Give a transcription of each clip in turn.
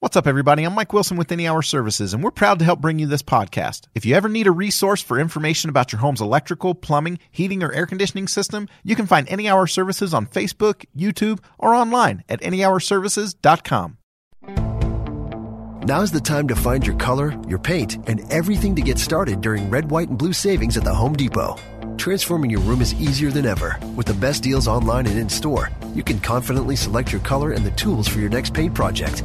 What's up, everybody? I'm Mike Wilson with Any Hour Services, and we're proud to help bring you this podcast. If you ever need a resource for information about your home's electrical, plumbing, heating, or air conditioning system, you can find Any Hour Services on Facebook, YouTube, or online at anyhourservices.com. Now's the time to find your color, your paint, and everything to get started during red, white, and blue savings at the Home Depot. Transforming your room is easier than ever. With the best deals online and in store, you can confidently select your color and the tools for your next paint project.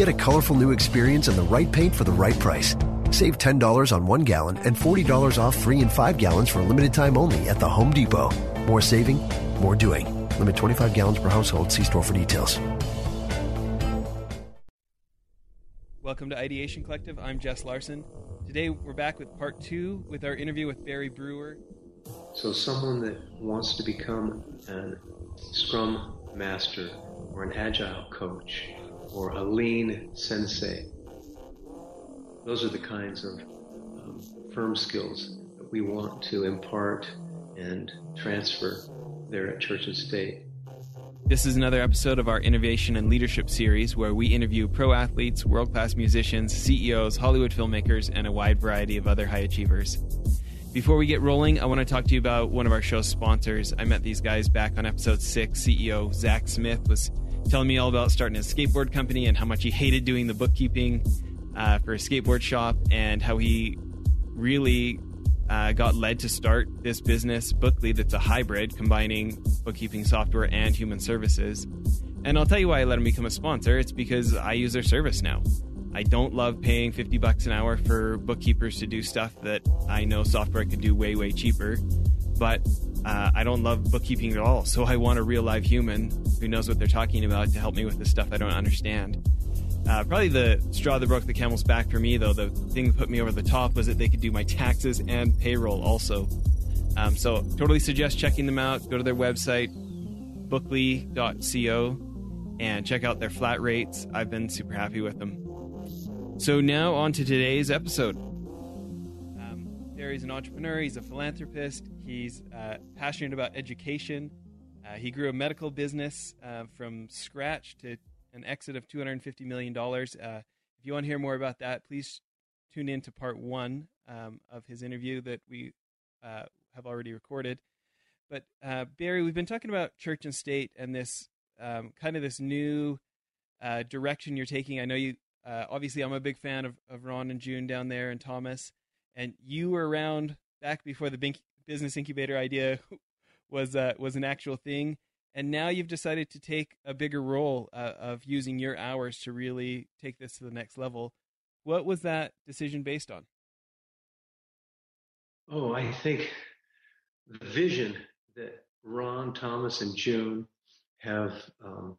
Get a colorful new experience and the right paint for the right price. Save $10 on one gallon and $40 off three and five gallons for a limited time only at the Home Depot. More saving, more doing. Limit 25 gallons per household. See store for details. Welcome to Ideation Collective. I'm Jess Larson. Today we're back with part two with our interview with Barry Brewer. So, someone that wants to become a Scrum Master or an Agile coach or a lean sensei. Those are the kinds of um, firm skills that we want to impart and transfer there at Church and State. This is another episode of our Innovation and Leadership series where we interview pro athletes, world class musicians, CEOs, Hollywood filmmakers, and a wide variety of other high achievers. Before we get rolling, I want to talk to you about one of our show's sponsors. I met these guys back on episode six. CEO Zach Smith was telling me all about starting a skateboard company and how much he hated doing the bookkeeping uh, for a skateboard shop and how he really uh, got led to start this business, Bookly, that's a hybrid combining bookkeeping software and human services. And I'll tell you why I let him become a sponsor. It's because I use their service now. I don't love paying 50 bucks an hour for bookkeepers to do stuff that I know software could do way, way cheaper. But uh, I don't love bookkeeping at all. So I want a real live human who knows what they're talking about to help me with the stuff I don't understand. Uh, probably the straw that broke the camel's back for me, though, the thing that put me over the top was that they could do my taxes and payroll also. Um, so, totally suggest checking them out. Go to their website, bookly.co, and check out their flat rates. I've been super happy with them. So, now on to today's episode. Barry's an entrepreneur, he's a philanthropist, he's uh, passionate about education. Uh, he grew a medical business uh, from scratch to an exit of $250 million. Uh, if you want to hear more about that, please tune in to part one um, of his interview that we uh, have already recorded. But uh, Barry, we've been talking about church and state and this um, kind of this new direction you're taking. I know you, uh, obviously, I'm a big fan of, of Ron and June down there and Thomas, and you were around back before the business incubator idea was uh, was an actual thing and now you've decided to take a bigger role uh, of using your hours to really take this to the next level. What was that decision based on? Oh, I think the vision that Ron, Thomas, and June have um,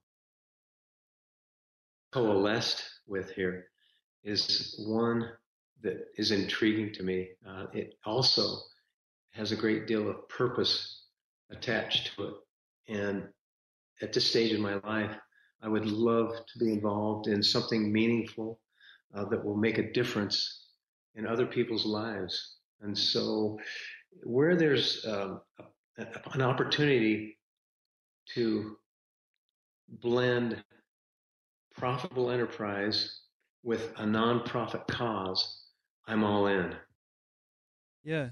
coalesced with here is one that is intriguing to me. Uh, it also has a great deal of purpose attached to it. And at this stage in my life, I would love to be involved in something meaningful uh, that will make a difference in other people's lives. And so, where there's um, a, an opportunity to blend profitable enterprise with a nonprofit cause, I'm all in. Yeah,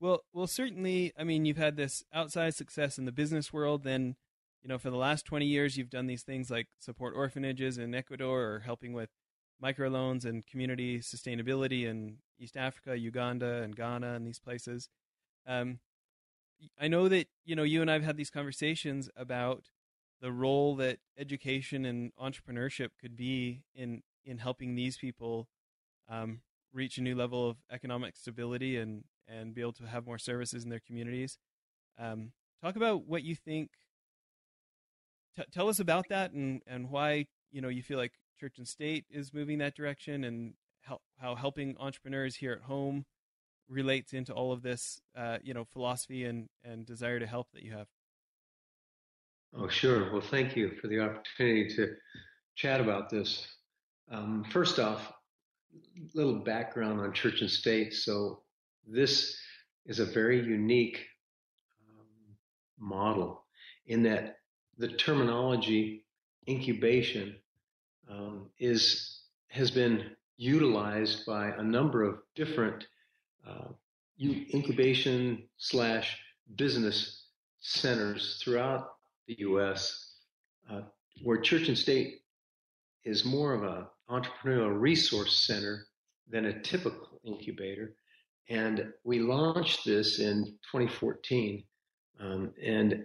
well, well, certainly. I mean, you've had this outside success in the business world. Then, you know, for the last twenty years, you've done these things like support orphanages in Ecuador or helping with microloans and community sustainability in East Africa, Uganda, and Ghana, and these places. Um, I know that you know you and I've had these conversations about the role that education and entrepreneurship could be in in helping these people um, reach a new level of economic stability and and be able to have more services in their communities. Um, talk about what you think. T- tell us about that and and why you know you feel like church and state is moving that direction, and how how helping entrepreneurs here at home relates into all of this, uh, you know, philosophy and and desire to help that you have. Oh, sure. Well, thank you for the opportunity to chat about this. Um, first off, little background on church and state. So this is a very unique um, model in that the terminology incubation um, is has been utilized by a number of different uh, incubation slash business centers throughout the U.S. Uh, where church and state is more of an entrepreneurial resource center than a typical incubator. And we launched this in 2014. Um, and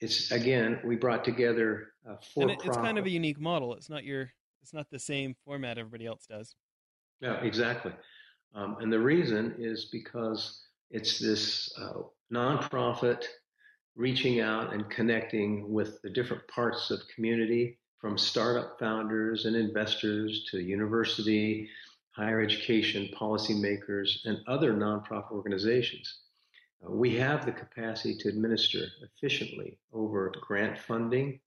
it's again, we brought together uh, it, it's kind of a unique model. It's not your, it's not the same format everybody else does. Yeah, exactly. Um, and the reason is because it's this uh, nonprofit reaching out and connecting with the different parts of community from startup founders and investors to university, higher education, policymakers, and other nonprofit organizations. Uh, we have the capacity to administer efficiently over grant funding,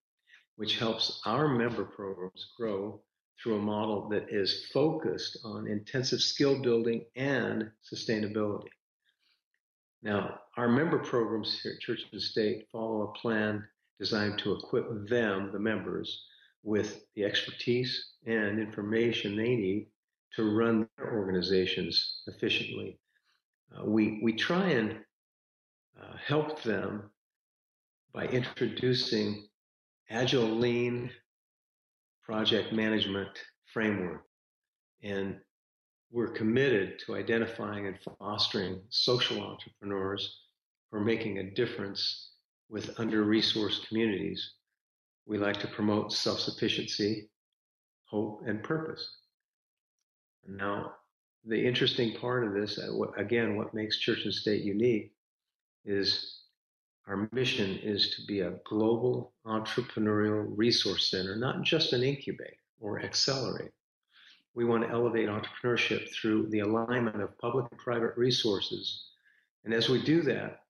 which helps our member programs grow through a model that is focused on intensive skill building and sustainability. Now, our member programs here at Church and State follow a plan designed to equip them, the members, with the expertise and information they need to run their organizations efficiently. Uh, we, we try and uh, help them by introducing agile lean project management framework. And we're committed to identifying and fostering social entrepreneurs who are making a difference with under resourced communities. We like to promote self sufficiency, hope, and purpose. Now, the interesting part of this, uh, again, what makes church and state unique is our mission is to be a global entrepreneurial resource center, not just an incubator or accelerator. We want to elevate entrepreneurship through the alignment of public and private resources. And as we do that,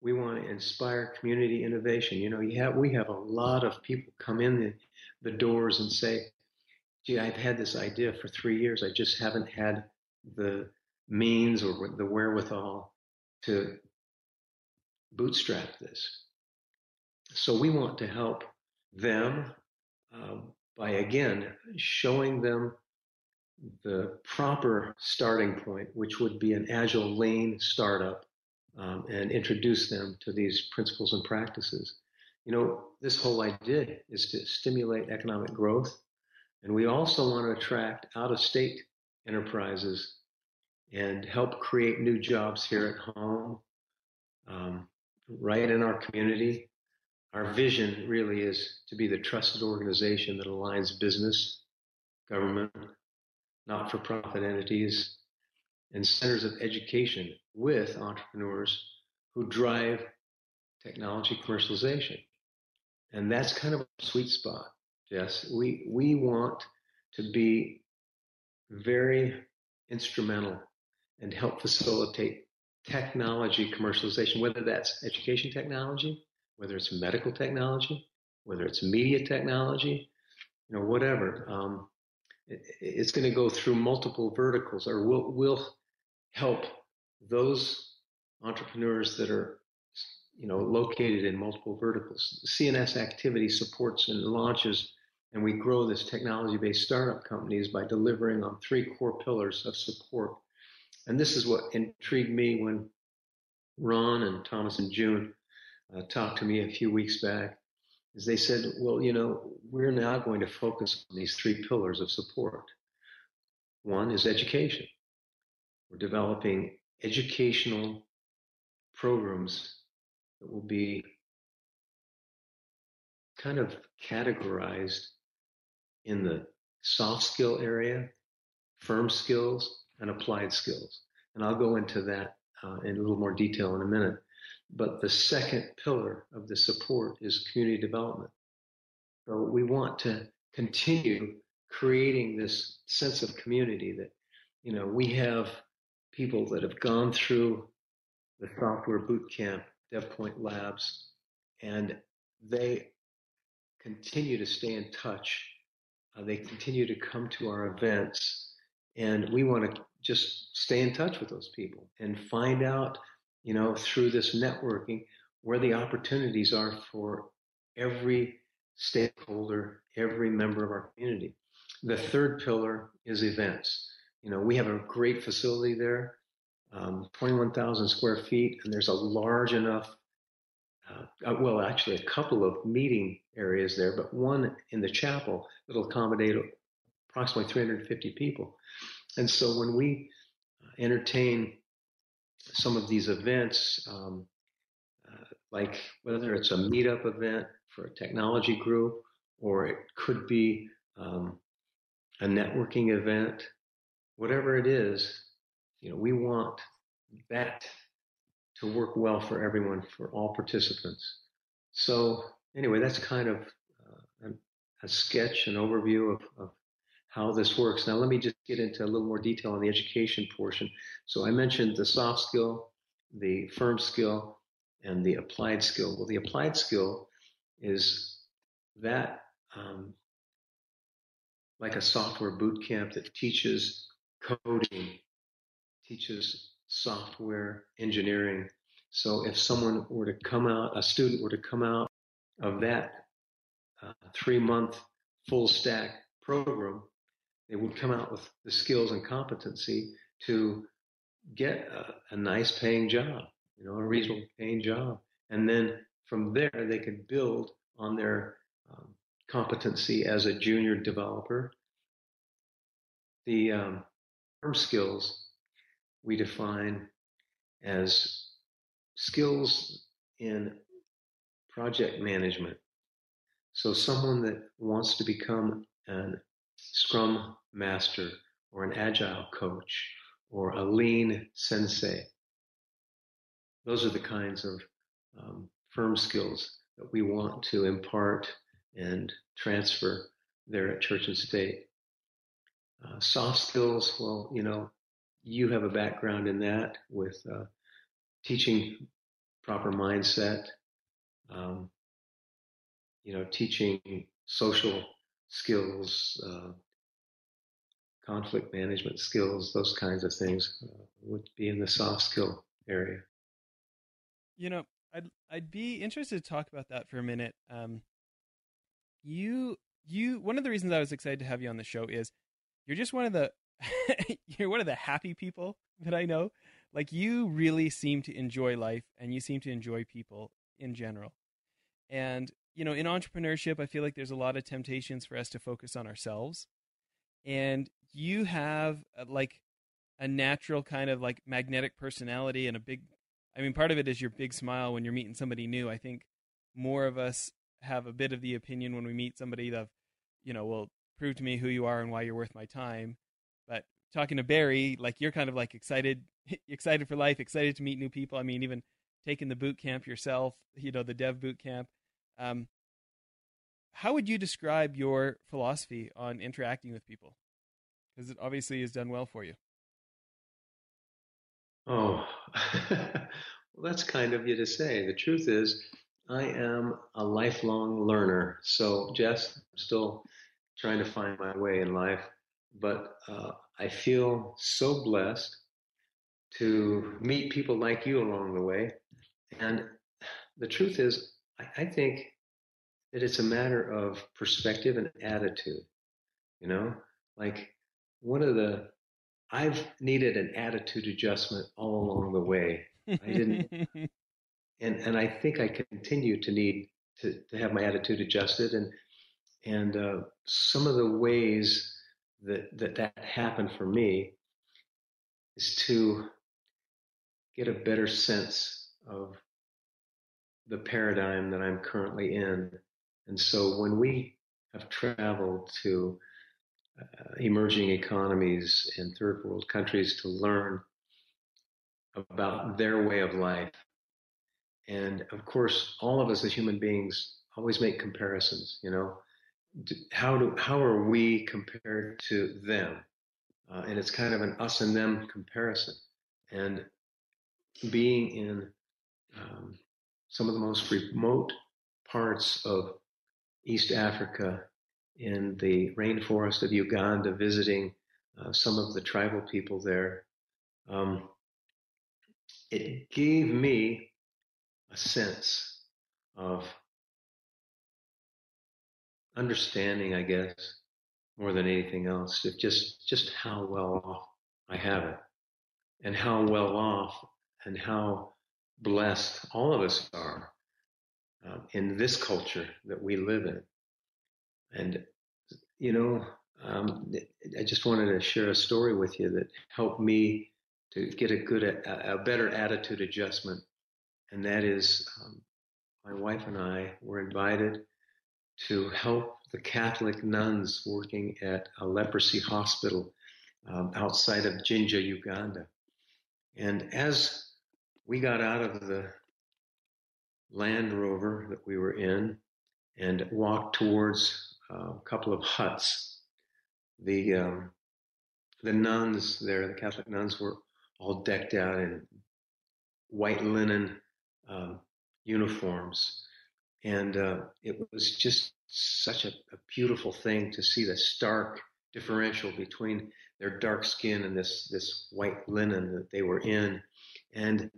we want to inspire community innovation. You know, you have, we have a lot of people come in the, the doors and say, gee, I've had this idea for three years. I just haven't had the means or the wherewithal to bootstrap this. So we want to help them uh, by again showing them the proper starting point, which would be an agile, lean startup, um, and introduce them to these principles and practices. You know, this whole idea is to stimulate economic growth, and we also want to attract out of state enterprises and help create new jobs here at home, um, right in our community. Our vision really is to be the trusted organization that aligns business, government, not for profit entities, and centers of education with entrepreneurs who drive technology commercialization. And that's kind of a sweet spot, Jess. We, we want to be very instrumental and help facilitate technology commercialization, whether that's education technology, whether it's medical technology, whether it's media technology, you know, whatever. Um, it's going to go through multiple verticals, or we'll, we'll help those entrepreneurs that are, you know, located in multiple verticals. CNS activity supports and launches, and we grow this technology-based startup companies by delivering on three core pillars of support and this is what intrigued me when Ron and Thomas and June uh, talked to me a few weeks back. Is they said, well, you know, we're now going to focus on these three pillars of support. One is education. We're developing educational programs that will be kind of categorized in the soft skill area, firm skills, and applied skills. And I'll go into that uh, in a little more detail in a minute. But the second pillar of the support is community development. So we want to continue creating this sense of community that, you know, we have people that have gone through the software boot camp, DevPoint Labs, and they continue to stay in touch. Uh, they continue to come to our events and we want to just stay in touch with those people and find out, you know, through this networking where the opportunities are for every stakeholder, every member of our community. The third pillar is events. You know, we have a great facility there, um, 21,000 square feet, and there's a large enough, uh, uh, well, actually, a couple of meeting areas there, but one in the chapel that'll accommodate approximately 350 people. And so when we uh, entertain some of these events, um, uh, like whether it's a meetup event for a technology group, or it could be um, a networking event, whatever it is, you know, we want that to work well for everyone, for all participants. So anyway, that's kind of uh, a, sketch, an overview of, of how this works. Now, let me just get into a little more detail on the education portion. So I mentioned the soft skill, the firm skill, and the applied skill. Well, the applied skill is that um, like a software boot camp that teaches coding, teaches software engineering. So if someone were to come out, a student were to come out of that uh, three month full stack program, they would come out with the skills and competency to get a, a nice paying job, you know, a reasonable paying job. And then from there, they could build on their um, competency as a junior developer. The um, firm skills we define as skills in project management. So someone that wants to become an Scrum Master or an Agile coach or a Lean Sensei. Those are the kinds of um, firm skills that we want to impart and transfer there at Church and State. Uh, soft skills, well, you know, you have a background in that with uh, teaching proper mindset, um, you know, teaching social skills, uh, conflict management skills, those kinds of things uh, would be in the soft skill area. You know, I'd I'd be interested to talk about that for a minute. Um, you you one of the reasons I was excited to have you on the show is you're just one of the you're one of the happy people that I know. Like you really seem to enjoy life and you seem to enjoy people in general. And you know, in entrepreneurship, I feel like there's a lot of temptations for us to focus on ourselves. And you have uh, like a natural kind of like magnetic personality and a big I mean, part of it is your big smile when you're meeting somebody new. I think more of us have a bit of the opinion when we meet somebody that, you know, will prove to me who you are and why you're worth my time. But talking to Barry, like you're kind of like excited, excited for life, excited to meet new people. I mean, even taking the boot camp yourself, you know, the dev boot camp. Um, how would you describe your philosophy on interacting with people? Because it obviously has done well for you. Oh, well, that's kind of you to say. The truth is, I am a lifelong learner. So, Jess, I'm still trying to find my way in life, but uh, I feel so blessed to meet people like you along the way. And the truth is, I, I think that it's a matter of perspective and attitude. You know, like one of the I've needed an attitude adjustment all along the way. I didn't, and and I think I continue to need to to have my attitude adjusted, and and uh, some of the ways that that that happened for me is to get a better sense of the paradigm that I'm currently in, and so when we have traveled to uh, emerging economies and third world countries to learn about their way of life. And of course, all of us as human beings always make comparisons, you know, how do, how are we compared to them? Uh, and it's kind of an us and them comparison. And being in um, some of the most remote parts of East Africa in the rainforest of Uganda visiting uh, some of the tribal people there. Um, it gave me a sense of understanding, I guess, more than anything else, of just just how well off I have it, and how well off and how blessed all of us are uh, in this culture that we live in. And you know, um, I just wanted to share a story with you that helped me to get a good, a, a better attitude adjustment, and that is, um, my wife and I were invited to help the Catholic nuns working at a leprosy hospital um, outside of Jinja, Uganda. And as we got out of the Land Rover that we were in and walked towards uh, a couple of huts, the um, the nuns there, the Catholic nuns, were all decked out in white linen um, uniforms. And uh, it was just such a, a, beautiful thing to see the stark differential between their dark skin and this, this white linen that they were in. And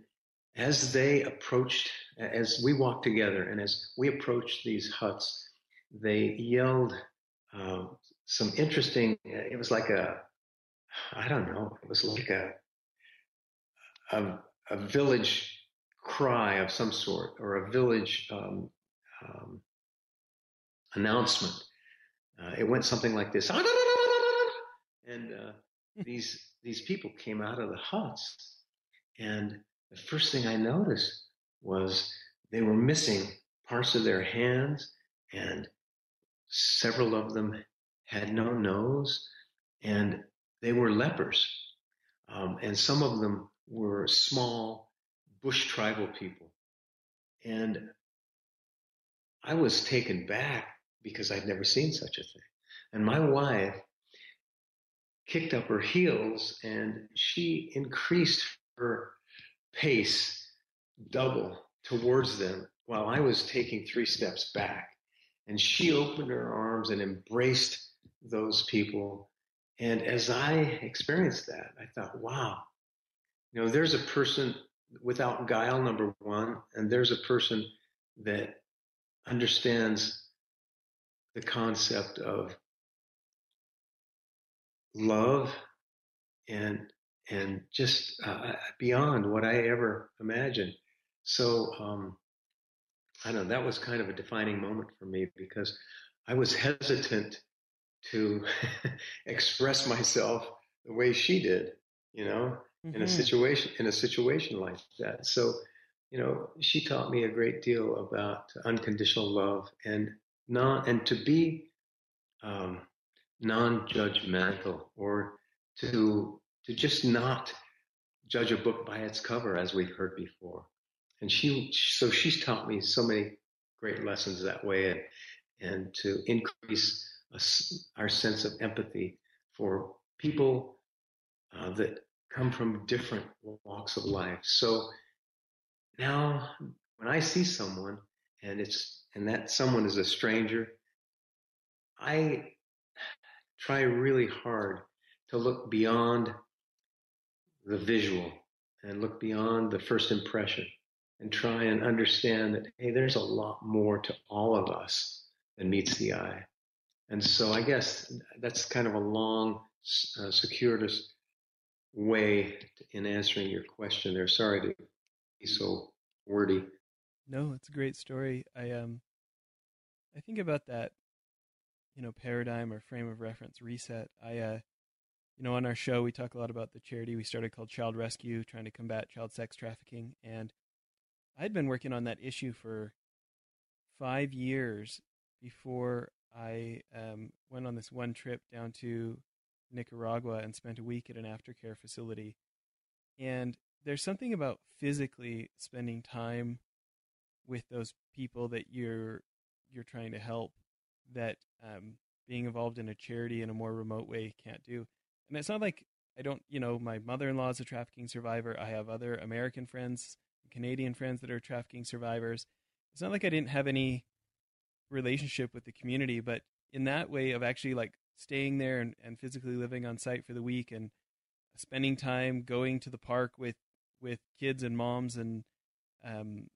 as they approached, as we walked together and as we approached these huts, they yelled uh, some interesting, it was like a, I don't know, it was like a, a, a village cry of some sort or a village um, um, announcement. Uh, it went something like this, and uh, these these people came out of the huts, and the first thing I noticed was they were missing parts of their hands, and several of them had no nose, and they were lepers, um, and some of them were small bush tribal people. And I was taken back because I'd never seen such a thing. And my wife kicked up her heels and she increased her pace double towards them while I was taking three steps back. And she opened her arms and embraced those people. And as I experienced that, I thought, wow, you know, there's a person without guile, number one, and there's a person that understands the concept of love and and just uh, beyond what I ever imagined. So um, I don't know. That was kind of a defining moment for me because I was hesitant to express myself the way she did. You know, mm-hmm. in a mm-hmm. situation in a situation like that. So, you know, she taught me a great deal about unconditional love and not and to be um, non-judgmental or to to just not judge a book by its cover as we've heard before. And she so she's taught me so many great lessons that way and and to increase a, our sense of empathy for people uh, that come from different walks of life. So now when I see someone and it's, and that someone is a stranger, I try really hard to look beyond the visual and look beyond the first impression and try and understand that, hey, there's a lot more to all of us than meets the eye. And so I guess that's kind of a long, uh, circuitous way in answering your question there. Sorry to be so wordy. No, it's a great story. I um I think about that, you know, paradigm or frame of reference reset. I uh you know, on our show we talk a lot about the charity we started called Child Rescue, trying to combat child sex trafficking. And I'd been working on that issue for five years before I um, went on this one trip down to Nicaragua and spent a week at an aftercare facility. And there's something about physically spending time with those people that you're you're trying to help that um, being involved in a charity in a more remote way can't do. And it's not like I don't, you know, my mother-in-law is a trafficking survivor. I have other American friends, Canadian friends that are trafficking survivors. It's not like I didn't have any relationship with the community, but in that way of actually like staying there and, and physically living on site for the week and spending time going to the park with with kids and moms and um,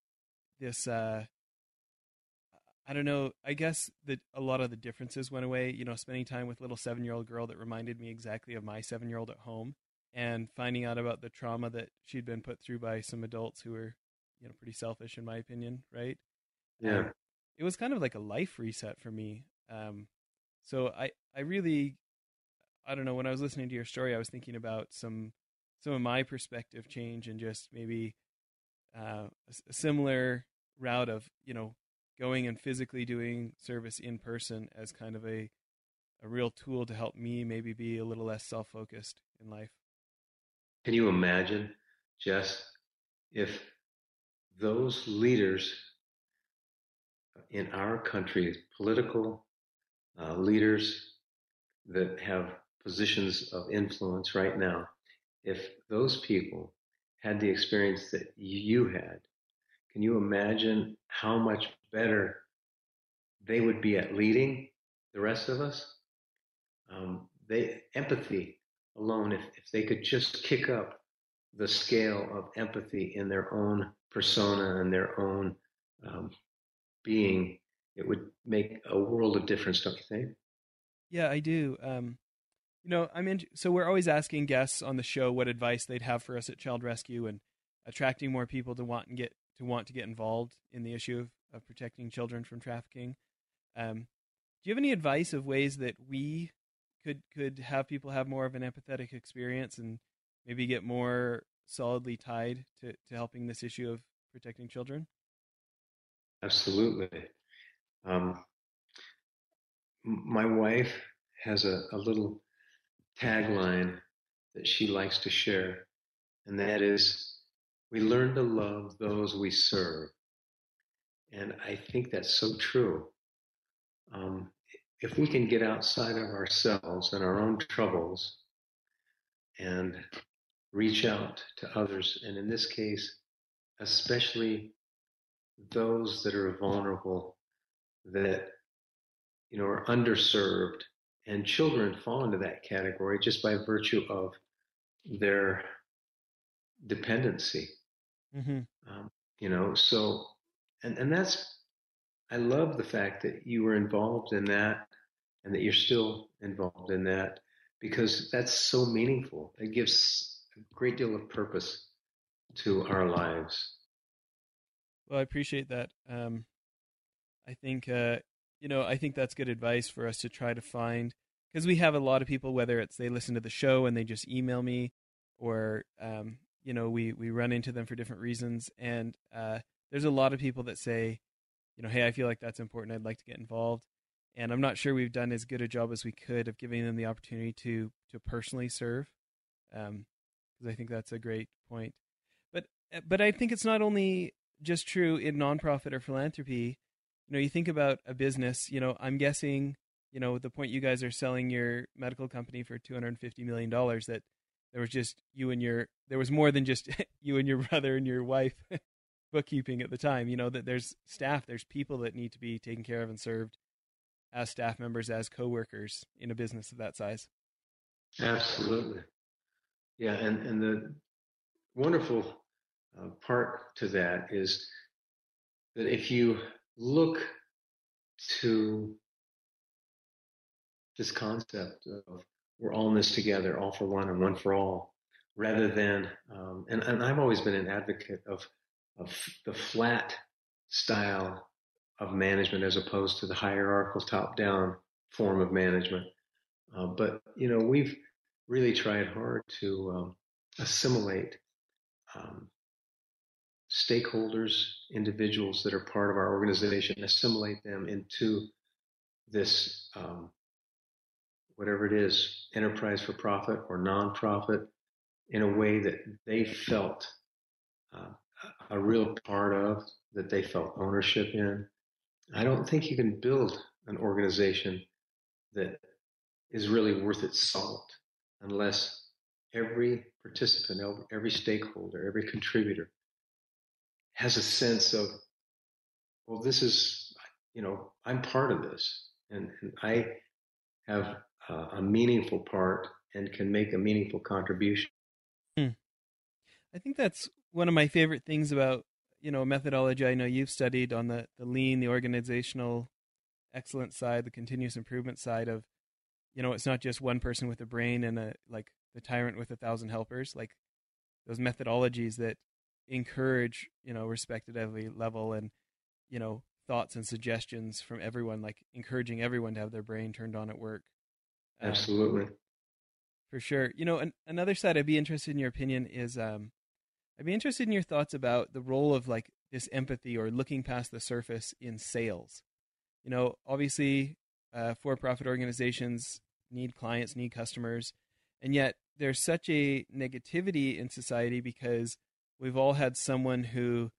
this uh, I don't know. I guess that a lot of the differences went away. You know, spending time with little seven year old girl that reminded me exactly of my seven year old at home, and finding out about the trauma that she'd been put through by some adults who were, you know, pretty selfish in my opinion. Right? Yeah. Um, it was kind of like a life reset for me. Um, so I, I really, I don't know. When I was listening to your story, I was thinking about some, some of my perspective change and just maybe uh, a, a similar route of you know going and physically doing service in person as kind of a a real tool to help me maybe be a little less self-focused in life. Can you imagine, Jess, if those leaders in our country, political uh, leaders that have positions of influence right now, if those people had the experience that you had, can you imagine how much better they would be at leading the rest of us? Um, they empathy alone, if, if they could just kick up the scale of empathy in their own persona and their own um, being, it would make a world of difference, don't you think? Yeah, I do. Um, you know, I'm in. So we're always asking guests on the show what advice they'd have for us at Child Rescue and attracting more people to want and get to want to get involved in the issue of, of protecting children from trafficking. Um, do you have any advice of ways that we could could have people have more of an empathetic experience and maybe get more solidly tied to, to helping this issue of protecting children? Absolutely. Um, my wife has a, a little tagline that she likes to share, and that is we learn to love those we serve. And I think that's so true. Um, if we can get outside of ourselves and our own troubles and reach out to others, and in this case, especially those that are vulnerable, that you know are underserved, and children fall into that category just by virtue of their dependency. Mm-hmm. Um, you know, so and and that's I love the fact that you were involved in that and that you're still involved in that because that's so meaningful. It gives a great deal of purpose to our lives. Well, I appreciate that. Um, I think uh, you know I think that's good advice for us to try to find because we have a lot of people whether it's they listen to the show and they just email me or um, you know we we run into them for different reasons. And uh, there's a lot of people that say you know hey i feel like that's important. I'd like to get involved. And i'm not sure we've done as good a job as we could of giving them the opportunity to to personally serve because um, i think that's a great point. But uh, but i think it's not only just true in nonprofit or philanthropy. You know you think about a business you know i'm guessing you know the point you guys are selling your medical company for 250 million dollars that there was just you and your there was more than just you and your brother and your wife bookkeeping at the time you know that there's staff there's people that need to be taken care of and served as staff members as coworkers in a business of that size. Absolutely. Yeah and and the wonderful uh, part to that is that if you look to this concept of we're all in this together, all for one and one for all, rather than, um, and, and I've always been an advocate of, of the flat style of management as opposed to the hierarchical top down form of management. Uh, but, you know, we've really tried hard to um, assimilate um, stakeholders, individuals that are part of our organization, assimilate them into this um, whatever it is, enterprise for profit or nonprofit, in a way that they felt uh, a real part of, that they felt ownership in. I don't think you can build an organization that is really worth its salt unless every participant, every stakeholder, every contributor has a sense of, well, this is, you know, I'm part of this and, and I have uh, a meaningful part and can make a meaningful contribution. Hmm. I think that's one of my favorite things about you know, methodology I know you've studied on the, the lean, the organizational excellence side, the continuous improvement side of, you know, it's not just one person with a brain and a like the tyrant with a thousand helpers, like those methodologies that encourage, you know, respect at every level and, you know, thoughts and suggestions from everyone, like encouraging everyone to have their brain turned on at work. Absolutely. For sure. You know, an, another side I'd be interested in your opinion is um, I'd be interested in your thoughts about the role of like this empathy or looking past the surface in sales. You know, obviously, uh, for-profit organizations need clients, need customers, and yet there's such a negativity in society because we've all had someone who,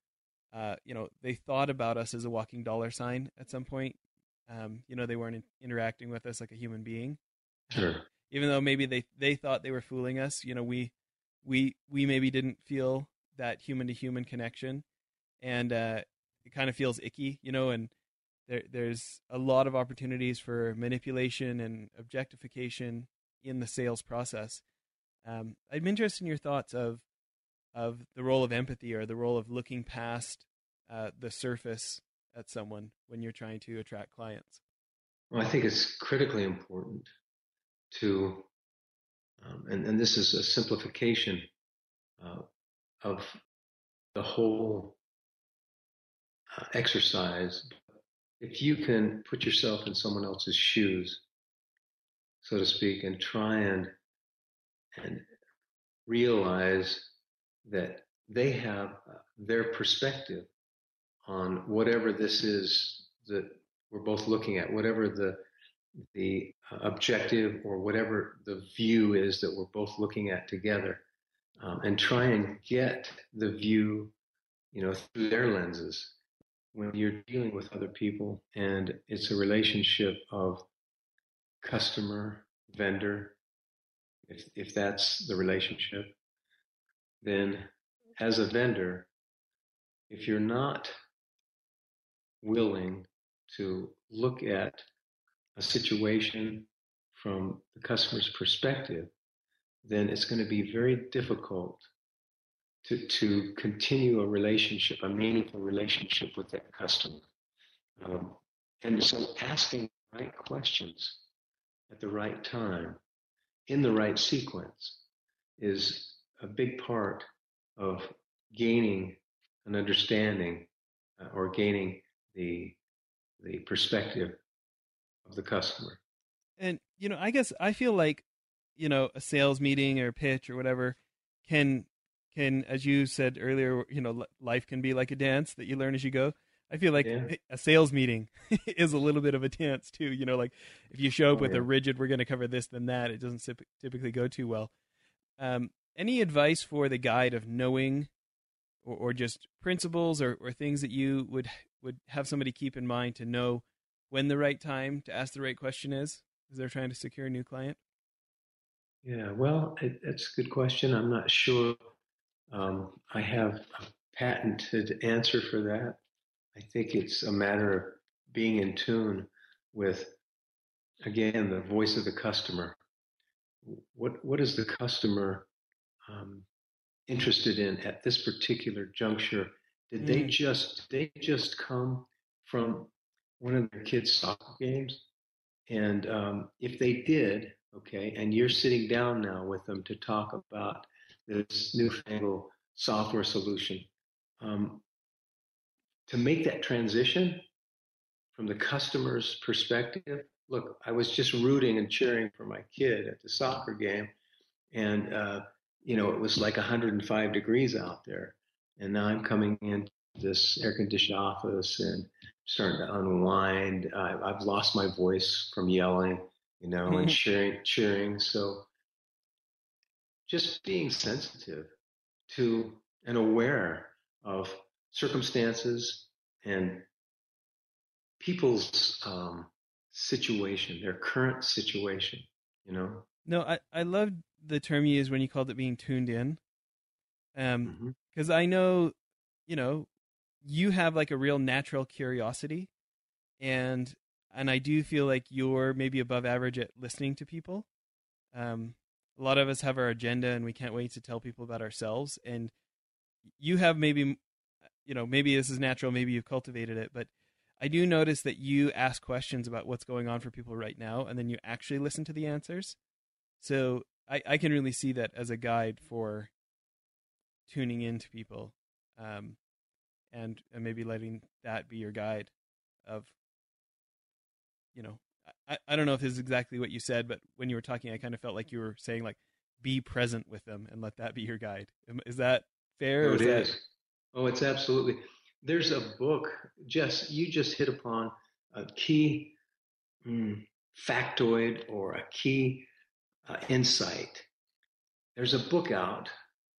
uh, you know, they thought about us as a walking dollar sign at some point. Um, you know, they weren't in- interacting with us like a human being. Sure. Even though maybe they they thought they were fooling us, you know, we we we maybe didn't feel that human to human connection, and uh, it kind of feels icky, you know. And there there's a lot of opportunities for manipulation and objectification in the sales process. Um, I'm interested in your thoughts of of the role of empathy or the role of looking past uh, the surface at someone when you're trying to attract clients. Well, I think it's critically important to um, and, and this is a simplification uh, of the whole uh, exercise. If you can put yourself in someone else's shoes, so to speak, and try and and realize that they have uh, their perspective on whatever this is that we're both looking at, whatever the the objective or whatever the view is that we're both looking at together um, and try and get the view you know through their lenses when you're dealing with other people and it's a relationship of customer vendor if, if that's the relationship then as a vendor if you're not willing to look at a situation from the customer's perspective, then it's going to be very difficult to, to continue a relationship, a meaningful relationship with that customer. Um, and so asking the right questions at the right time, in the right sequence, is a big part of gaining an understanding uh, or gaining the, the perspective the customer. And you know, I guess I feel like you know a sales meeting or pitch or whatever can can as you said earlier, you know, life can be like a dance that you learn as you go. I feel like yeah. a sales meeting is a little bit of a dance too. You know, like if you show up oh, with yeah. a rigid, we're going to cover this, then that, it doesn't typically go too well. Um, any advice for the guide of knowing, or, or just principles or, or things that you would would have somebody keep in mind to know when the right time to ask the right question is as they're trying to secure a new client? Yeah, well, it, it's a good question. I'm not sure um, I have a patented answer for that. I think it's a matter of being in tune with, again, the voice of the customer. What what is the customer um, interested in at this particular juncture? Did mm. they just did they just come from one of their kids' soccer games. And um, if they did, okay, and you're sitting down now with them to talk about this newfangled software solution, um, to make that transition from the customer's perspective, look, I was just rooting and cheering for my kid at the soccer game, and uh, you know it was like 105 degrees out there, and now I'm coming into this air conditioned office and starting to unwind. Uh, I've lost my voice from yelling, you know, and cheering, cheering. So just being sensitive to and aware of circumstances and people's um, situation, their current situation, you know. No, I, I loved the term you used when you called it being tuned in. Um, because mm-hmm. I know, you know, you have like a real natural curiosity and and I do feel like you're maybe above average at listening to people. Um, a lot of us have our agenda and we can't wait to tell people about ourselves. And you have maybe you know, maybe this is natural, maybe you've cultivated it, but I do notice that you ask questions about what's going on for people right now, and then you actually listen to the answers. So I, I can really see that as a guide for tuning in to people, um, and and maybe letting that be your guide of, you know, I, I don't know if this is exactly what you said, but when you were talking, I kind of felt like you were saying like, be present with them and let that be your guide. Is that fair? Oh, it is. That... Oh, it's absolutely. There's a book, Jess, you just hit upon a key mm, factoid or a key uh, insight. There's a book out,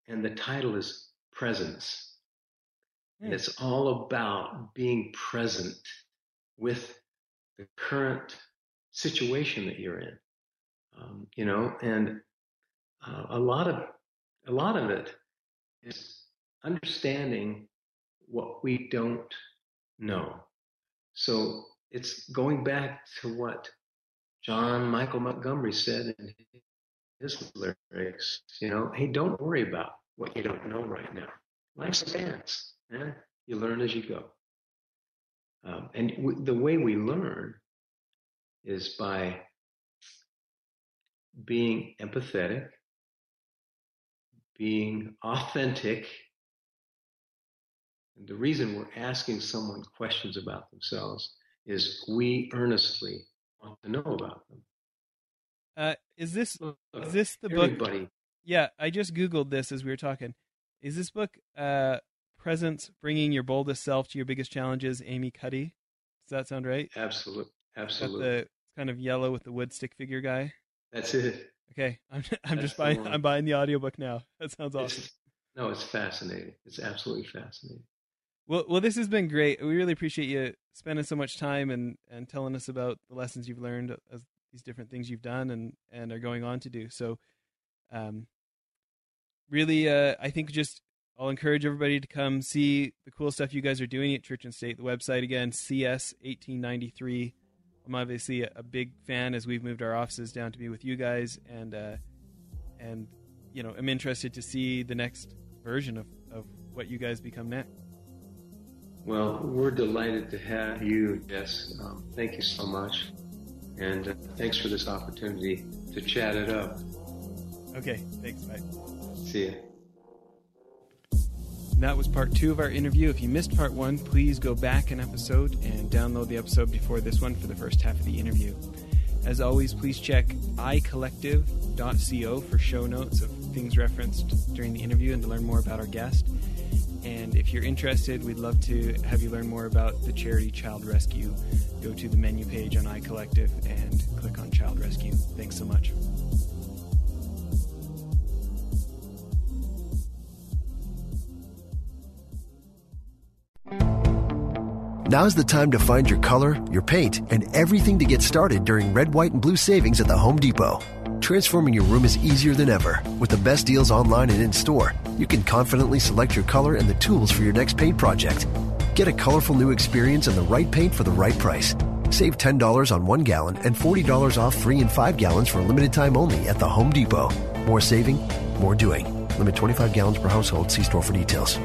and the title is Presence. And hmm. it's all about being present with the current situation that you're in. Um, you know, and uh, a lot of a lot of it is understanding what we don't know. So it's going back to what John Michael Montgomery said in his lyrics. You know, hey, don't worry about what you don't know right now. Life's a dance, man. You learn as you go. Um, and w- the way we learn is by being empathetic, being authentic. And the reason we're asking someone questions about themselves is we earnestly want to know about them. Uh, is this is this the Everybody. book? Yeah, I just googled this as we were talking. Is this book uh, "Presence: Bringing Your Boldest Self to Your Biggest Challenges"? Amy Cuddy. Does that sound right? Absolutely, absolutely. The kind of yellow with the wood stick figure guy. That's it. Okay, I'm I'm just buying I'm buying the audiobook now. That sounds awesome. It's, no, it's fascinating. It's absolutely fascinating. Well, well, this has been great. We really appreciate you spending so much time and, and telling us about the lessons you've learned as these different things you've done and, and are going on to do. So, um, really, uh, I think just I'll encourage everybody to come see the cool stuff you guys are doing at Church and State. The website again, CS1893 I'm obviously a, a, big fan as we've moved our offices down to be with you guys, and uh, and you know I'm interested to see the next version of, of what you guys become next. Well, we're delighted to have you, Jess. Um, thank you so much, and uh, thanks for this opportunity to chat it up. Okay, thanks. Bye. See ya. That was part two of our interview. If you missed part one, please go back an episode and download the episode before this one for the first half of the interview. As always, please check icollective.co for show notes of things referenced during the interview and to learn more about our guest. And if you're interested, we'd love to have you learn more about the charity Child Rescue. Go to the menu page on iCollective and click on Child Rescue. Thanks so much. Now's the time to find your color, your paint, and everything to get started during red, white, and blue savings at the Home Depot. Transforming your room is easier than ever. With the best deals online and in store, you can confidently select your color and the tools for your next paint project. Get a colorful new experience and the right paint for the right price. Save $10 on one gallon and $40 off three and five gallons for a limited time only at the Home Depot. More saving, more doing. Limit 25 gallons per household. See store for details.